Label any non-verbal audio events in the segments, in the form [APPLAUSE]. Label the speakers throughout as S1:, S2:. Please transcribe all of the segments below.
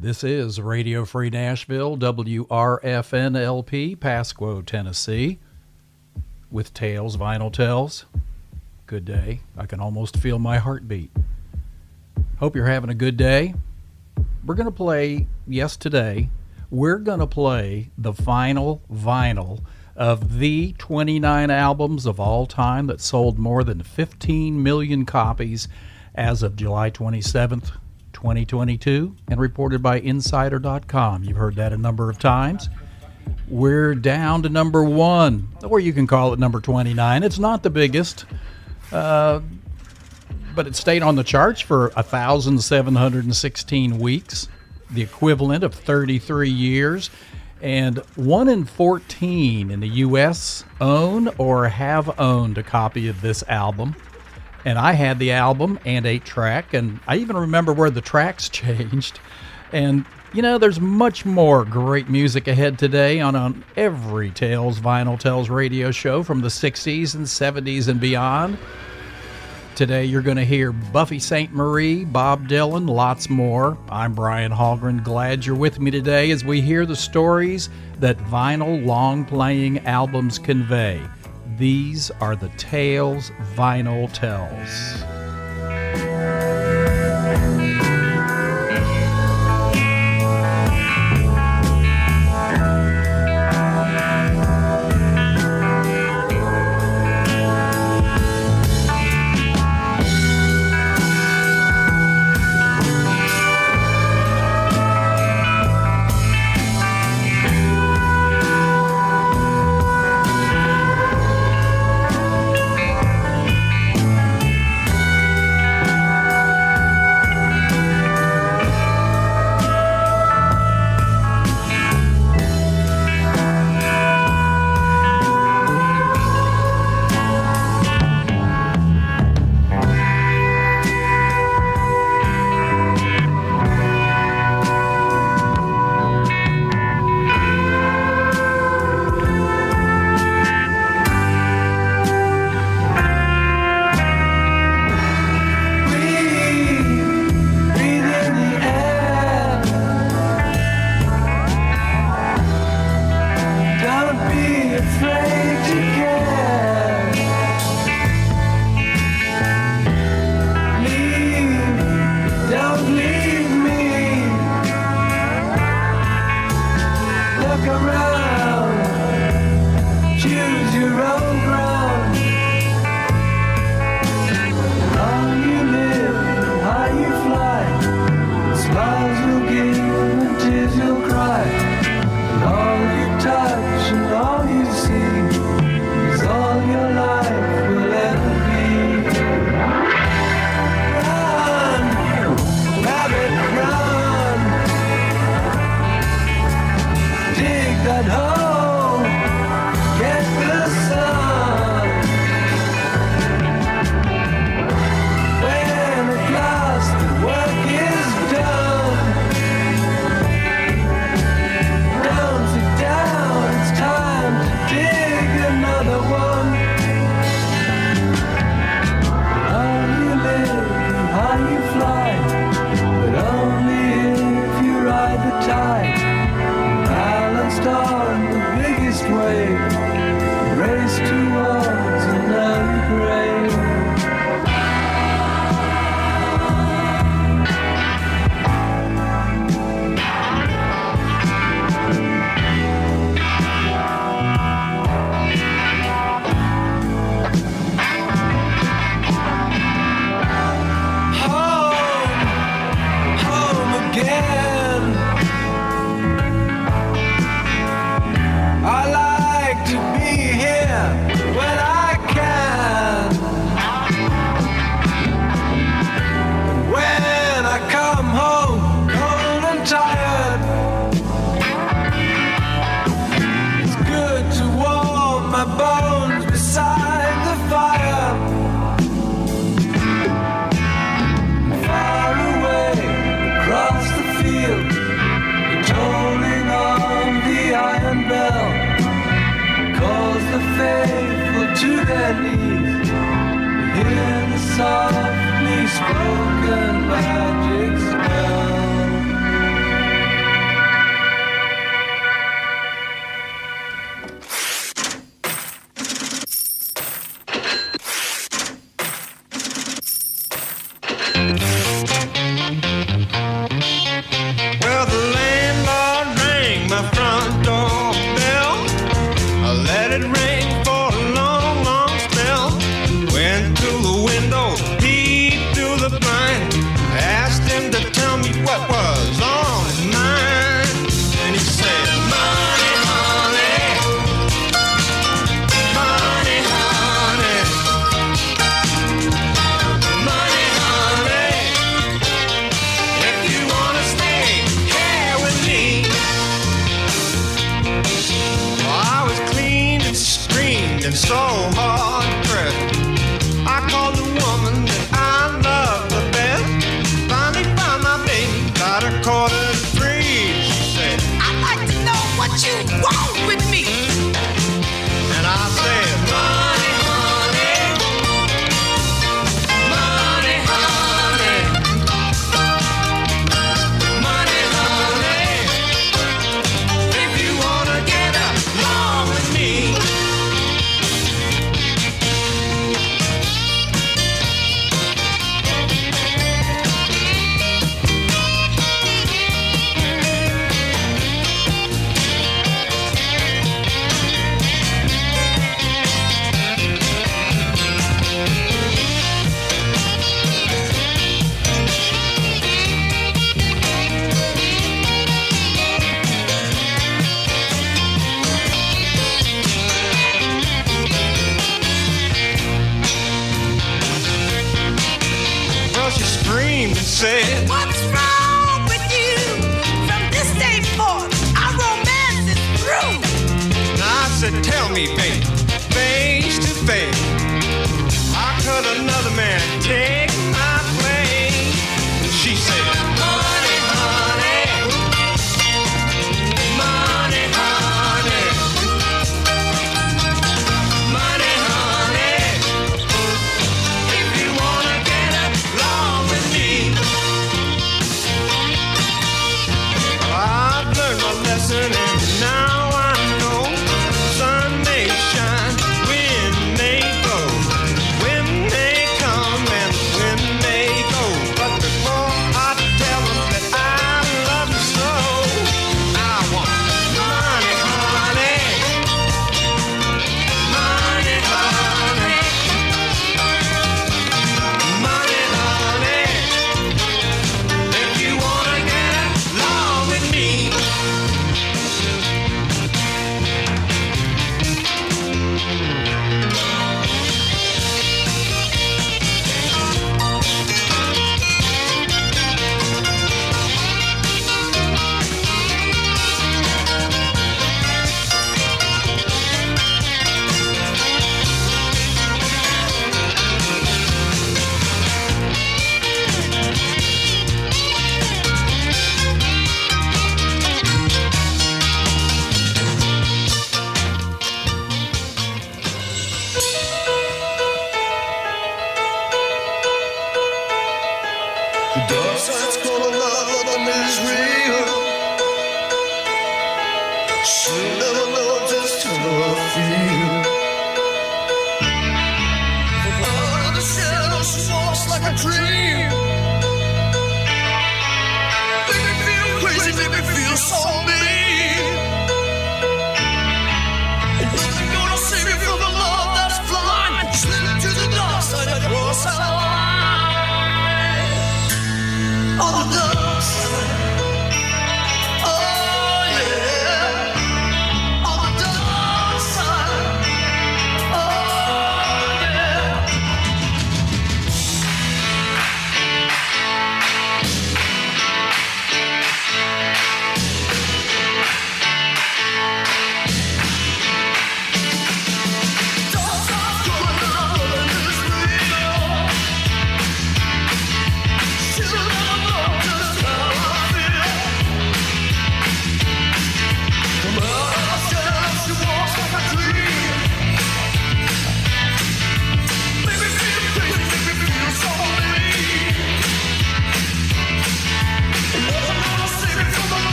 S1: This is Radio Free Nashville, WRFNLP, Pasquo, Tennessee, with Tales, Vinyl Tells. Good day. I can almost feel my heartbeat. Hope you're having a good day. We're going to play, yes, today, we're going to play the final vinyl of the 29 albums of all time that sold more than 15 million copies as of July 27th, 2022, and reported by Insider.com. You've heard that a number of times. We're down to number one, or you can call it number 29. It's not the biggest, uh, but it stayed on the charts for 1,716 weeks, the equivalent of 33 years. And one in 14 in the U.S. own or have owned a copy of this album and I had the album and eight track, and I even remember where the tracks [LAUGHS] changed. And you know, there's much more great music ahead today on, on every Tales Vinyl Tells radio show from the 60s and 70s and beyond. Today, you're going to hear Buffy Sainte-Marie, Bob Dylan, lots more. I'm Brian Hallgren. Glad you're with me today as we hear the stories that vinyl long playing albums convey. These are the tales vinyl tells.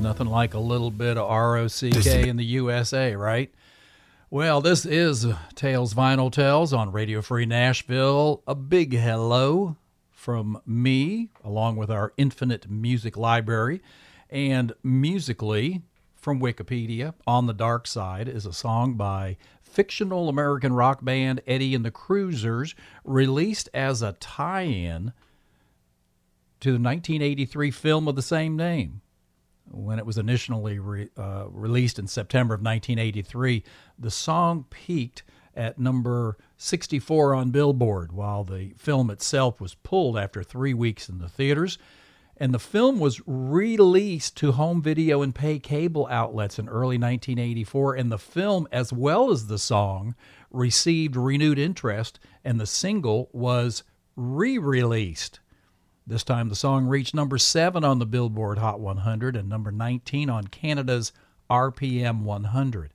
S2: Nothing
S1: like a little bit of ROCK in the USA, right? Well, this is Tales Vinyl Tells on Radio Free Nashville. A big hello from me, along with our infinite music library. And musically, from Wikipedia, On the Dark Side is a song by fictional American rock band Eddie and the Cruisers, released as a tie in to the 1983 film of the same name. When it was initially re, uh, released in September of 1983, the song peaked at number 64 on Billboard, while the film itself was pulled after three weeks in the theaters. And the film was released to home video and pay cable outlets in early 1984. And the film, as well as the song, received renewed interest, and the single was re released. This time the song reached number 7 on the Billboard Hot 100 and number 19 on Canada's RPM 100.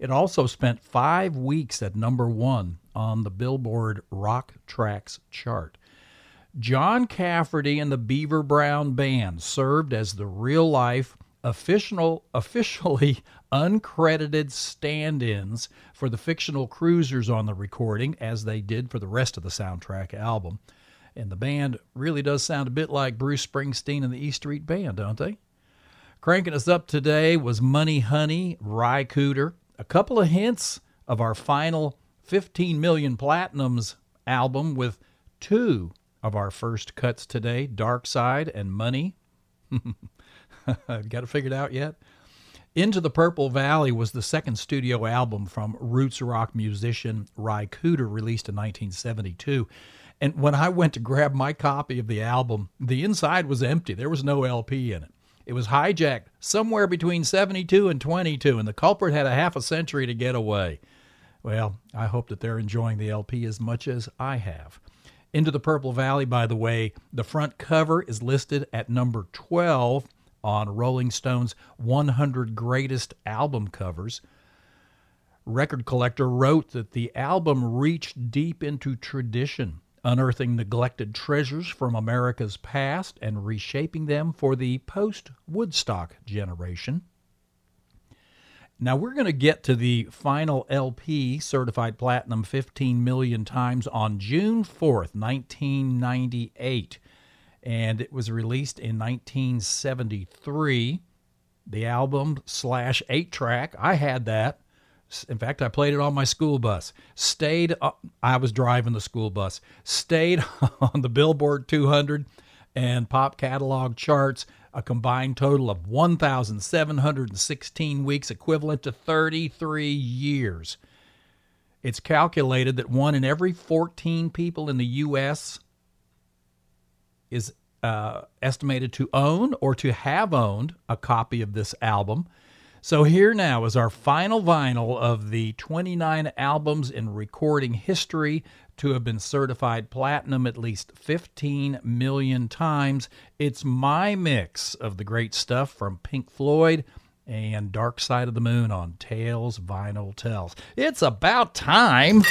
S1: It also spent five weeks at number 1 on the Billboard Rock Tracks chart. John Cafferty and the Beaver Brown Band served as the real life, official, officially [LAUGHS] uncredited stand ins for the fictional cruisers on the recording, as they did for the rest of the soundtrack album. And the band really does sound a bit like Bruce Springsteen and the E Street Band, don't they? Cranking us up today was Money Honey, Ry Cooder. A couple of hints of our final 15 million platinums album with two of our first cuts today Dark Side and Money. I've [LAUGHS] got it figured out yet? Into the Purple Valley was the second studio album from roots rock musician Ry Cooder, released in 1972. And when I went to grab my copy of the album, the inside was empty. There was no LP in it. It was hijacked somewhere between 72 and 22, and the culprit had a half a century to get away. Well, I hope that they're enjoying the LP as much as I have. Into the Purple Valley, by the way, the front cover is listed at number 12 on Rolling Stone's 100 Greatest Album Covers. Record Collector wrote that the album reached deep into tradition, unearthing neglected treasures from America's past and reshaping them for the post Woodstock generation. Now we're going to get to the final LP certified platinum 15 million times on June 4th, 1998. And it was released in 1973. The album slash eight track, I had that. In fact, I played it on my school bus. Stayed, I was driving the school bus. Stayed [LAUGHS] on the Billboard 200 and pop catalog charts a combined total of 1,716 weeks, equivalent to 33 years. It's calculated that one in every 14 people in the U.S. is uh, estimated to own or to have owned a copy of this album. So, here now is our final vinyl of the 29 albums in recording history to have been certified platinum at least 15 million times. It's my mix of the great stuff from Pink Floyd and Dark Side of the Moon on Tales Vinyl Tells. It's about time.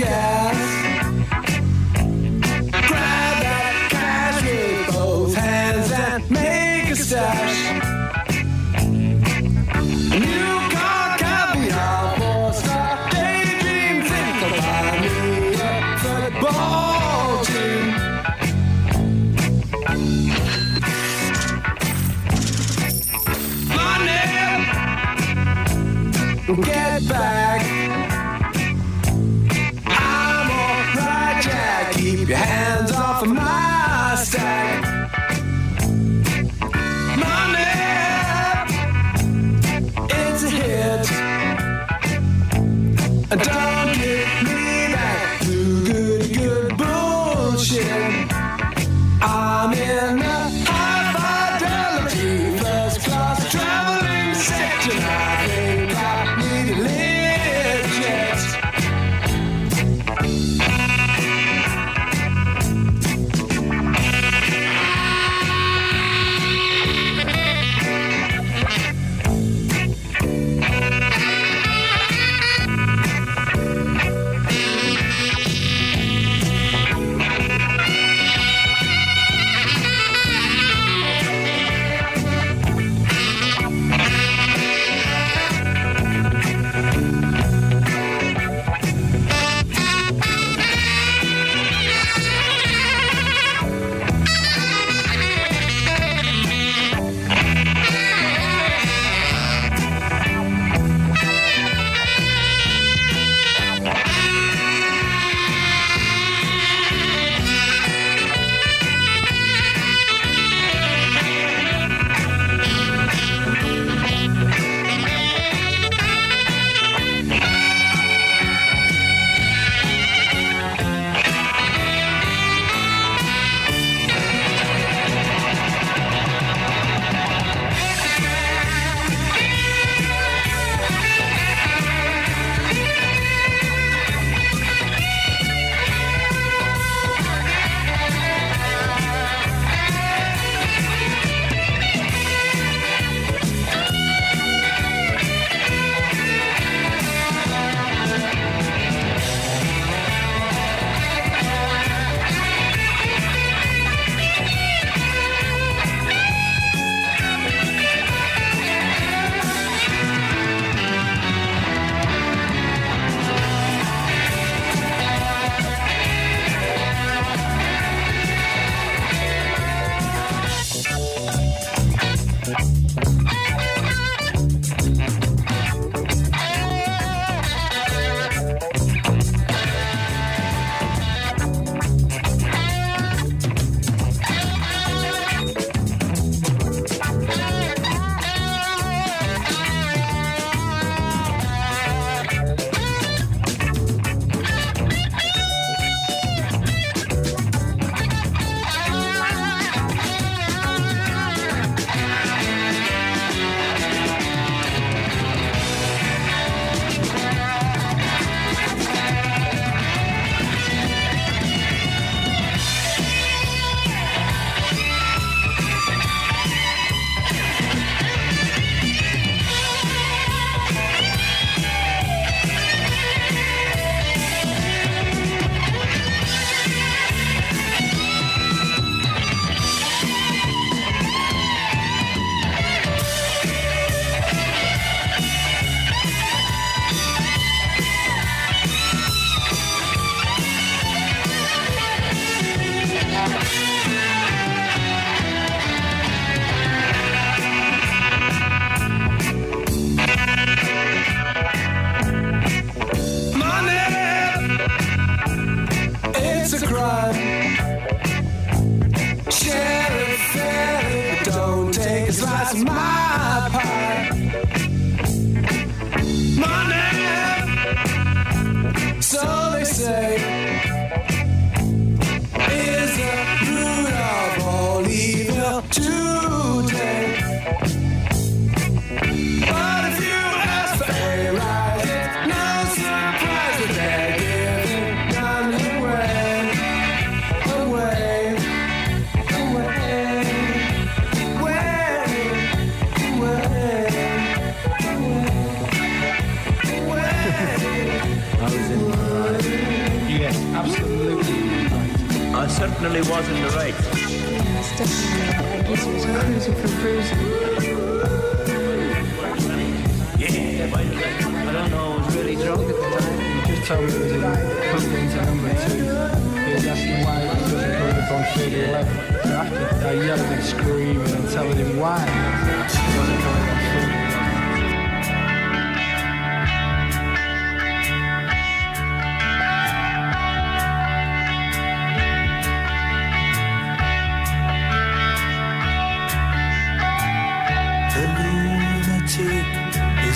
S3: Stash.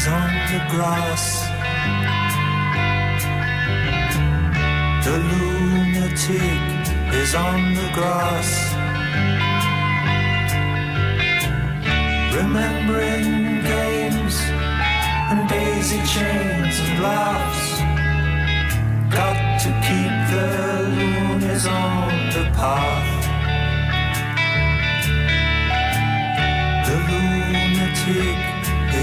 S4: on
S5: the grass. The lunatic is on the grass. Remembering games and daisy chains and laughs. Got to keep the loonies on the path. The lunatic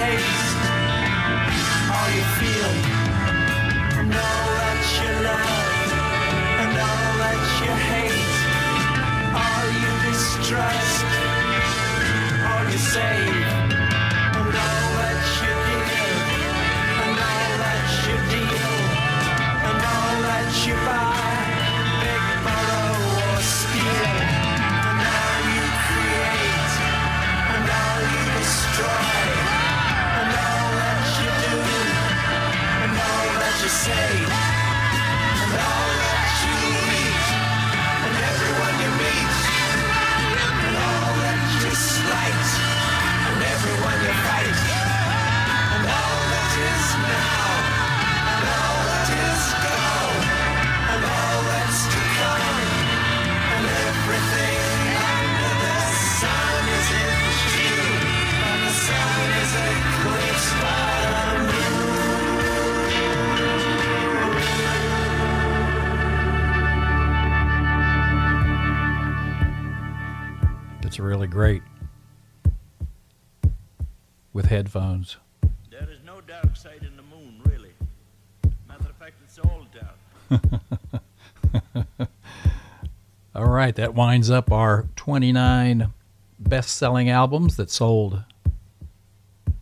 S2: Taste,
S1: right, that winds up our 29 best selling albums that sold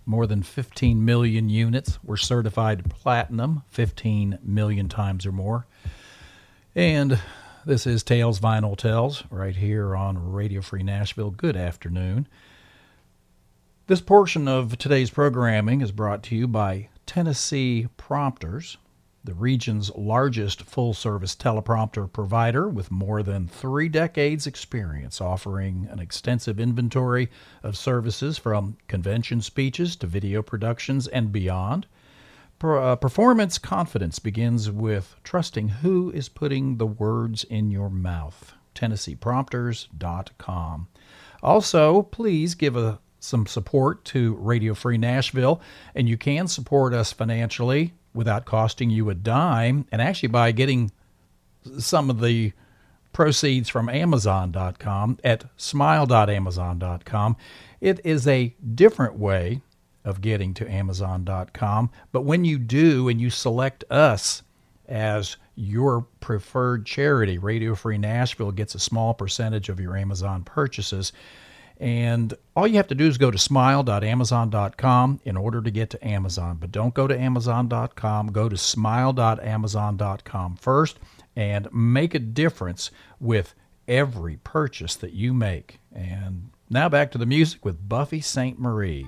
S1: more than 15 million units, were certified platinum 15 million times or more. And this is Tales Vinyl Tells right here on Radio Free Nashville. Good afternoon. This portion of today's programming is brought to you by Tennessee Prompters, the region's largest full service teleprompter provider with more than three decades' experience offering an extensive inventory of services from convention speeches to video productions and beyond. Uh, performance confidence begins with trusting who is putting the words in your mouth. TennesseePrompters.com. Also, please give a, some support to Radio Free Nashville, and you can support us financially without costing you a dime, and actually by getting some of the proceeds from Amazon.com at smile.amazon.com. It is a different way of getting to Amazon.com, but when you do and you select us as your preferred charity, Radio Free Nashville gets a small percentage of your Amazon purchases. And all you have to do is go to smile.amazon.com in order to get to Amazon. But don't go to amazon.com, go to smile.amazon.com first and make a difference with every purchase that you make. And now back to the music with Buffy Sainte Marie.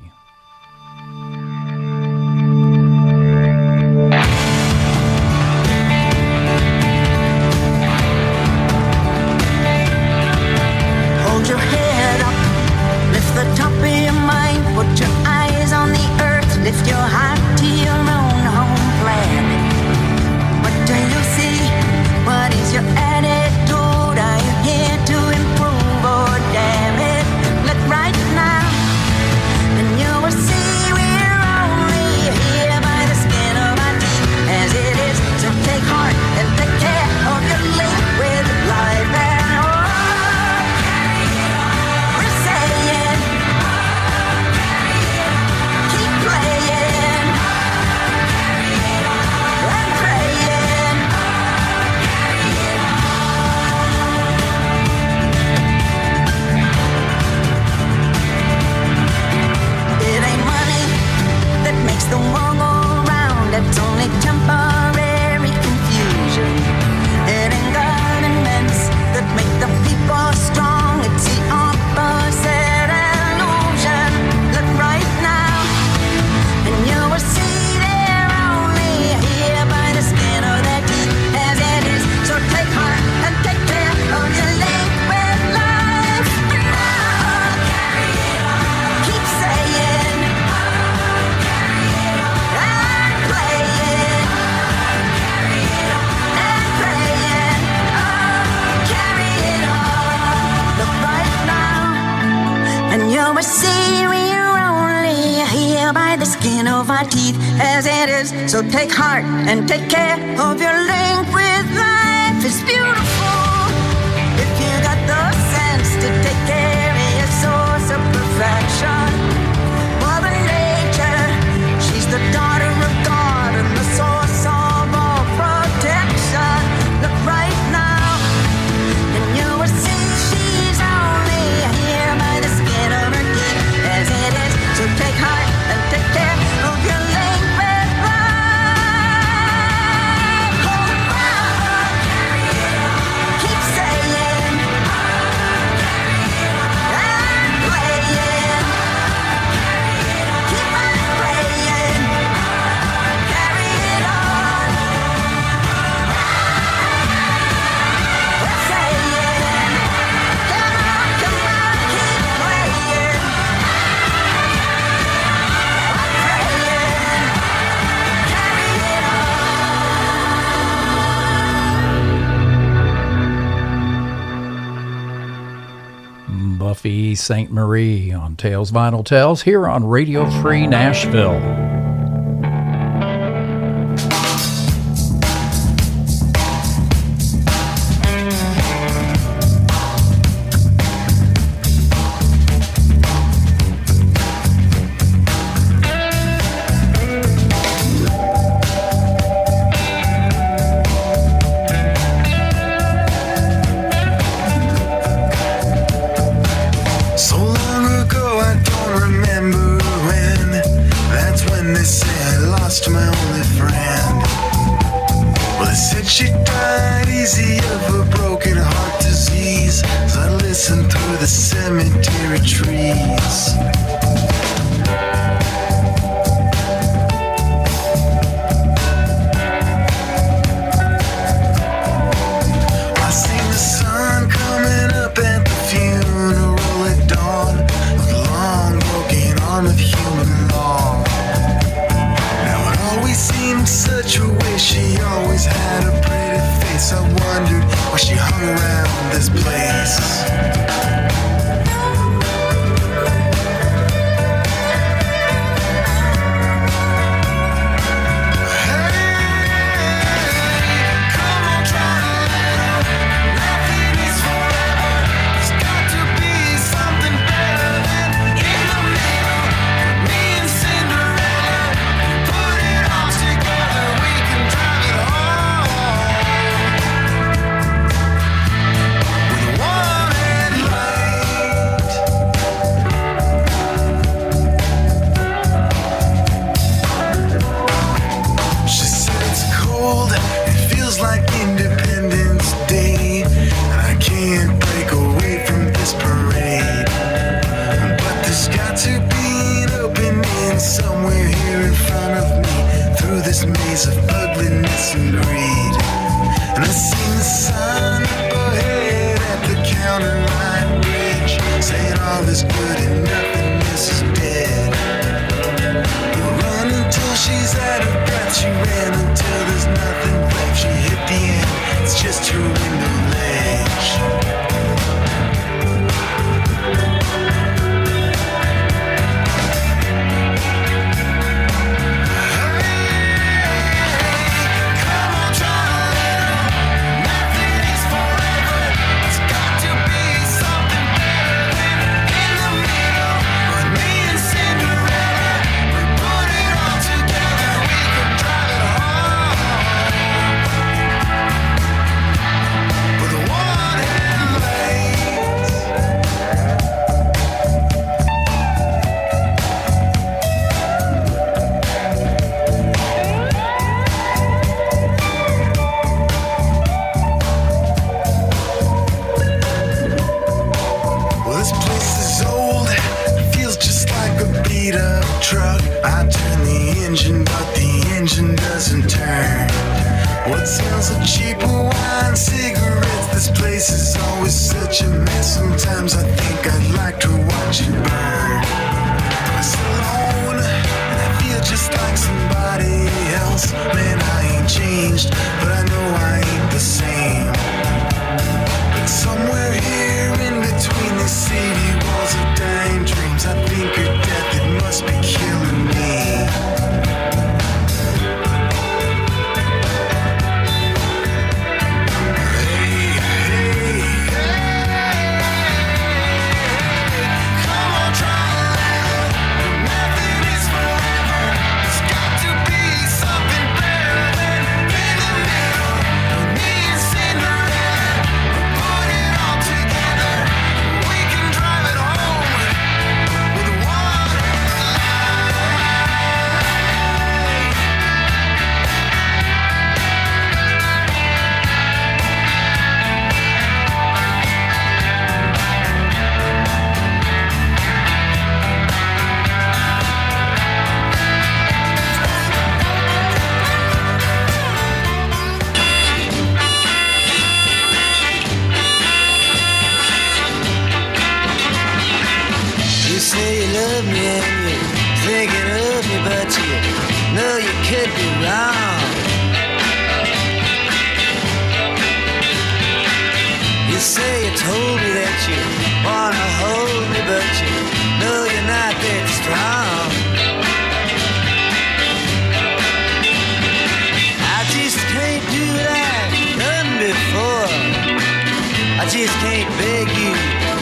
S6: Sainte Marie on Tales Vinyl Tells here on Radio Free Nashville.
S5: It smells of cheap wine, cigarettes. This place is always such a mess. Sometimes I think I'd like to watch it burn. I was alone, and I feel just like somebody else. Man, I ain't changed, but I know I ain't the same. Just can't beg you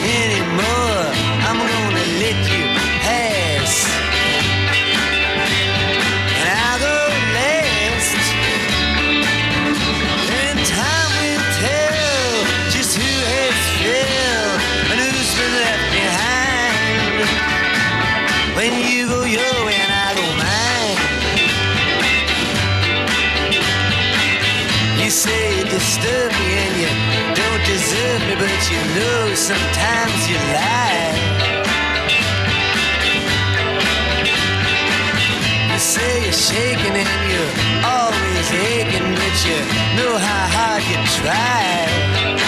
S5: anymore. I'm gonna let you pass. And I'll go last. And time will tell just who has failed and who's been left behind. When you go your way and I go mine. You say you disturb but you know sometimes you lie. You say you're shaking and you're always aching, but you know how hard you try.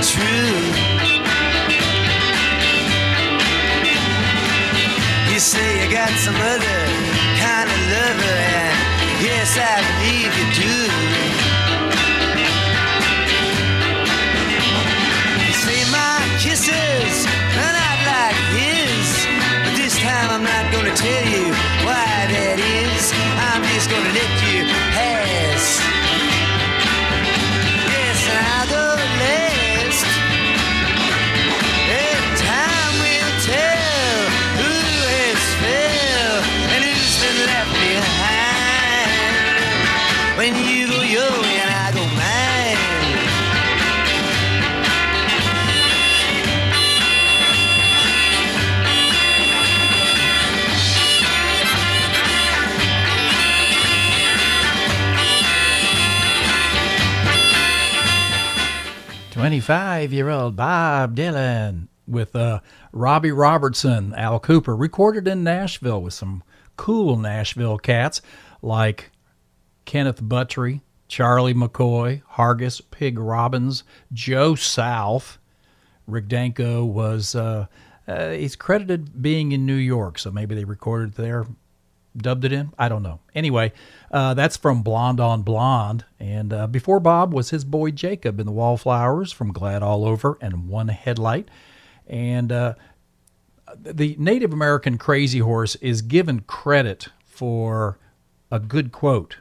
S5: True. You say you got some other kind of lover, and yes, I believe you do. You say my kisses are not like his, but this time I'm not gonna tell you why that is. I'm just gonna let you
S1: Twenty-five-year-old Bob Dylan with uh, Robbie Robertson, Al Kooper, recorded in Nashville with some cool Nashville cats like Kenneth Buttrey, Charlie McCoy, Hargis Pig Robbins, Joe South. Rick Danko was uh, uh, he's credited being in New York, so maybe they recorded there, dubbed it in. I don't know. Anyway, uh, that's from Blonde on Blonde, and uh, before Bob was his boy Jakob in the Wallflowers from Glad All Over and One Headlight, and uh, the Native American Crazy Horse is given credit for a good quote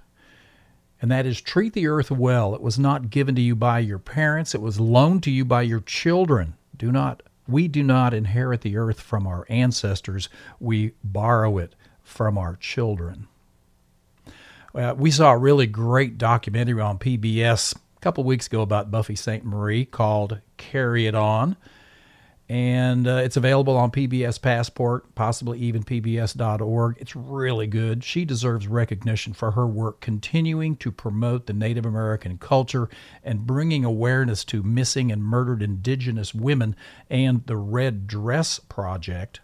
S1: and that is treat the earth well. It was not given to you by your parents, it was loaned to you by your children. Do not we do not inherit the earth from our ancestors, we borrow it from our children. Uh, we saw a really great documentary on PBS a couple weeks ago about Buffy Sainte Marie called Carry It On and uh, it's available on PBS Passport, possibly even PBS.org. It's really good. She deserves recognition for her work continuing to promote the Native American culture and bringing awareness to missing and murdered indigenous women and the Red Dress Project.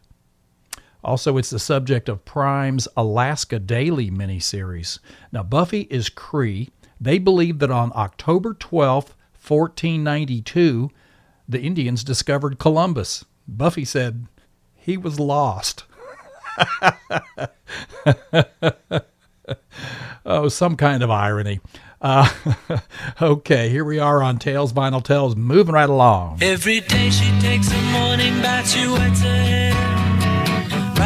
S1: Also, it's the subject of Prime's Alaska Daily miniseries. Now, Buffy is Cree. They believe that on October 12th, 1492, the Indians discovered Columbus. Buffy said he was lost. [LAUGHS] oh, some kind of irony. Uh, [LAUGHS] okay, here we are on Tales, Vinyl Tells, moving right along.
S7: Every day she takes a morning bath, she wets her hair,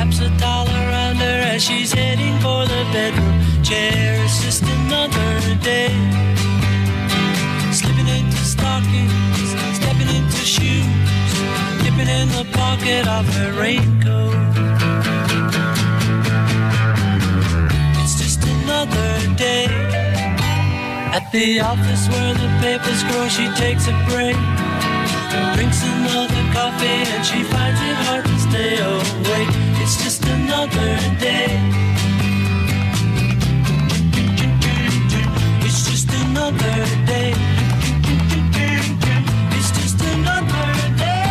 S7: wraps a towel around her as she's heading for the bedroom chair, assisting the another day. Slipping into stockings, stepping into shoes, dipping in the pocket of her raincoat. It's just another day. At the office where the papers grow, she takes a break. Drinks another coffee and she finds it hard to stay awake. Another day. It's just another day. It's just another day.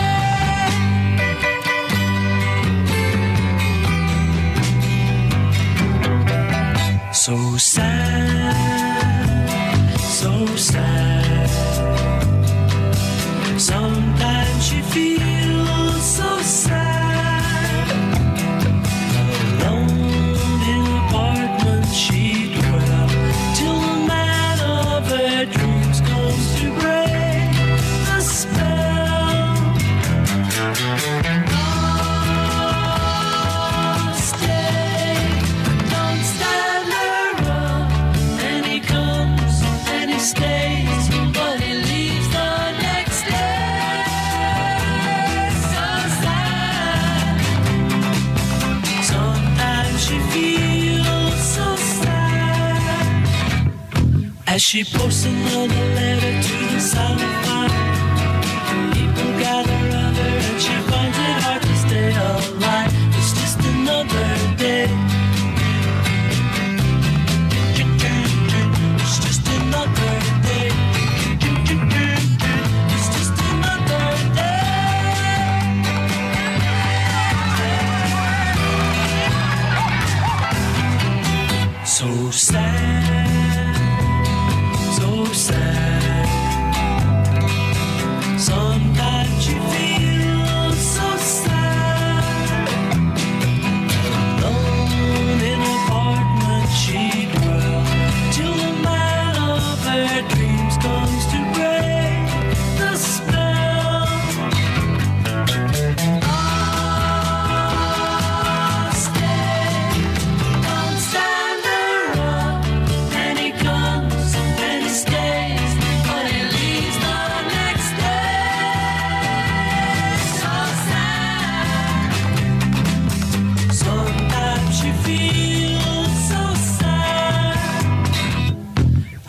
S7: So sad, so sad. She posts another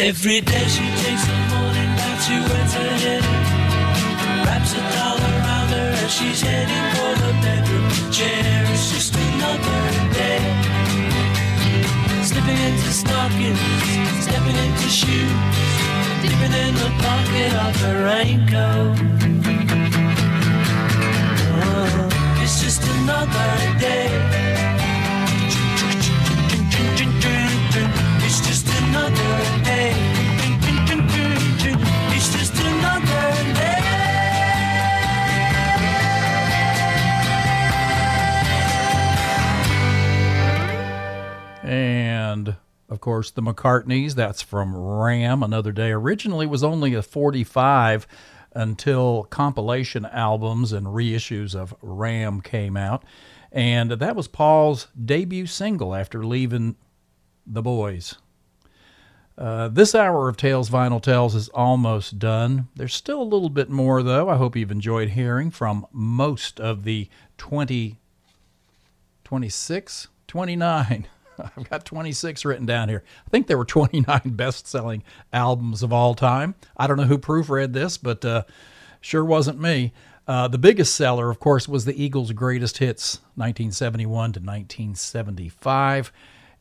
S7: Every day she takes a morning bath, she wets her head, wraps a towel around her as she's heading for the bedroom chair. It's just another day. Slipping into stockings, stepping into shoes, dipping in the pocket of her raincoat. Oh, it's just another day.
S1: And of course, the McCartneys, that's from Ram, Another Day. Originally was only a 45 until compilation albums and reissues of Ram came out. And that was Paul's debut single after leaving the boys. Uh, this hour of Tales Vinyl Tells is almost done. There's still a little bit more, though. I hope you've enjoyed hearing from most of the 20, 26, 29. [LAUGHS] I've got 26 written down here. I think there were 29 [LAUGHS] best selling albums of all time. I don't know who proofread this, but uh, sure wasn't me. Uh, the biggest seller, of course, was the Eagles' greatest hits, 1971 to 1975,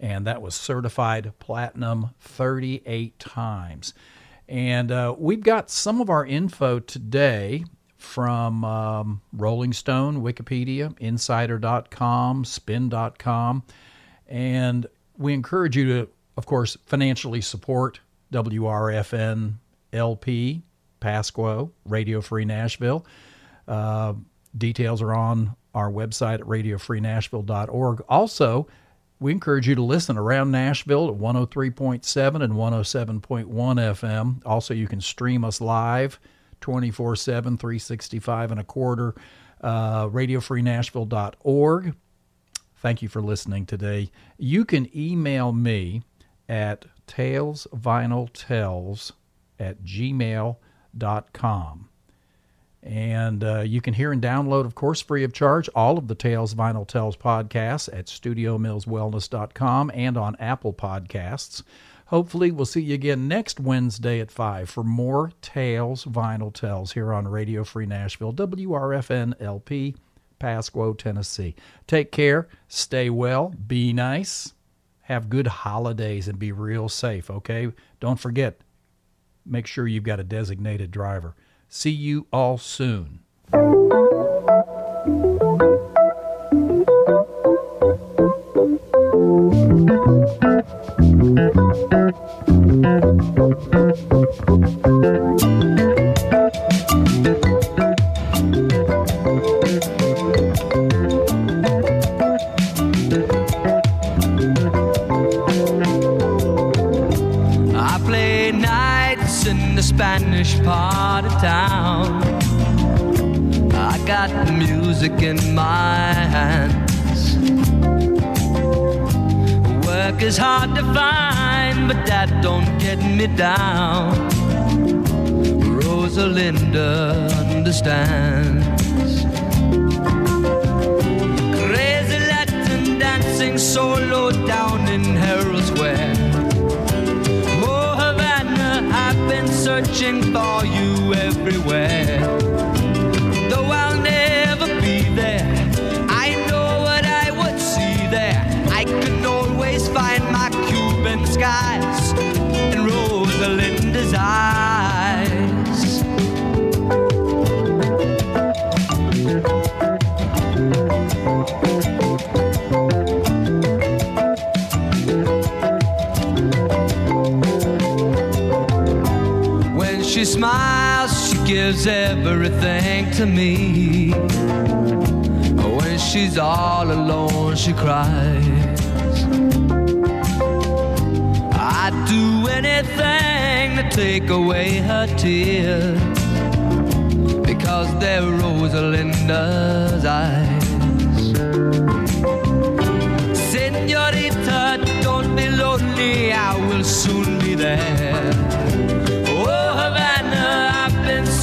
S1: and that was certified platinum 38 times. And uh, we've got some of our info today from um, Rolling Stone, Wikipedia, Insider.com, Spin.com. And we encourage you to, of course, financially support WRFN LP, Pasquo, Radio Free Nashville. Uh, details are on our website at radiofreenashville.org. Also, we encourage you to listen around Nashville at 103.7 and 107.1 FM. Also, you can stream us live 24 7, 365 and a quarter, uh, radiofreenashville.org. Thank you for listening today. You can email me at talesvinyltells at gmail.com. And uh, you can hear and download, of course, free of charge, all of the Tales Vinyl Tells podcasts at studiomillswellness.com and on Apple Podcasts. Hopefully, we'll see you again next Wednesday at 5 for more Tales Vinyl Tells here on Radio Free Nashville, WRFN LP, Pasquo, Tennessee. Take care, stay well, be nice, have good holidays, and be real safe, okay? Don't forget, make sure you've got a designated driver. See you all soon.
S8: I music in my hands. Work is hard to find, but that don't get me down. Rosalinda understands. Crazy Latin dancing solo down in Herald Square. Oh, Havana, I've been searching for you everywhere. Smiles, she gives everything to me. When she's all alone, she cries. I'd do anything to take away her tears because they're Rosalinda's eyes. Senorita, don't be lonely, I will soon be there.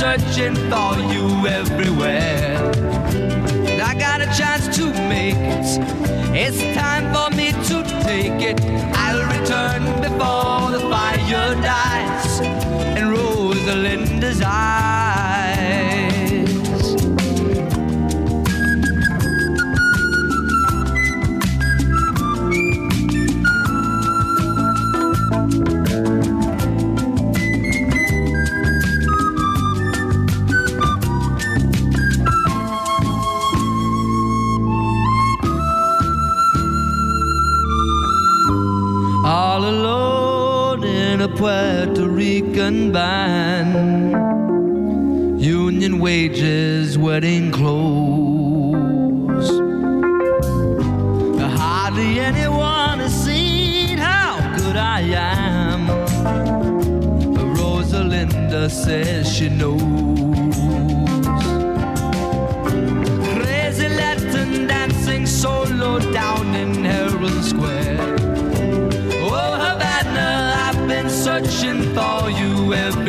S8: Searching for you everywhere. And I got a chance to make it. It's time for me to take it. I'll return before the fire dies in Rosalinda's eyes. Band. Union wages, wedding clothes. Hardly anyone has seen how good I am. Rosalinda says she knows. For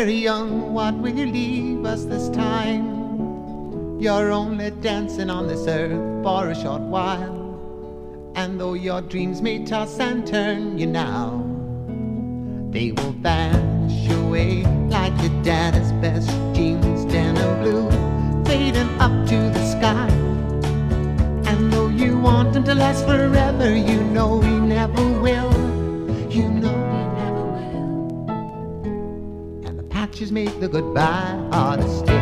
S9: very young, what will you leave us this time? You're only dancing on this earth for a short while. And though your dreams may toss and turn you now, they will vanish away like your dad's best jeans, denim blue, fading up to the sky. And though you want them to last forever, you know Patches make the goodbye still.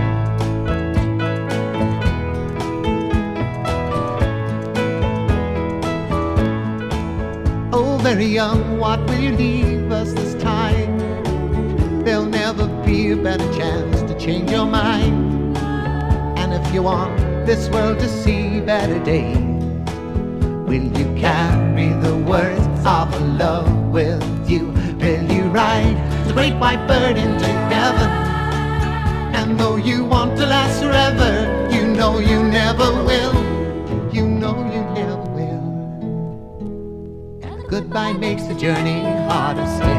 S9: Oh, very young, what will you leave us this time? There'll never be a better chance to change your mind. And if you want this world to see better days, will you carry the words of love with you? Will you ride the great white bird into heaven? And though you want to last forever, you know you never will. You know you never will. And goodbye makes the journey harder still.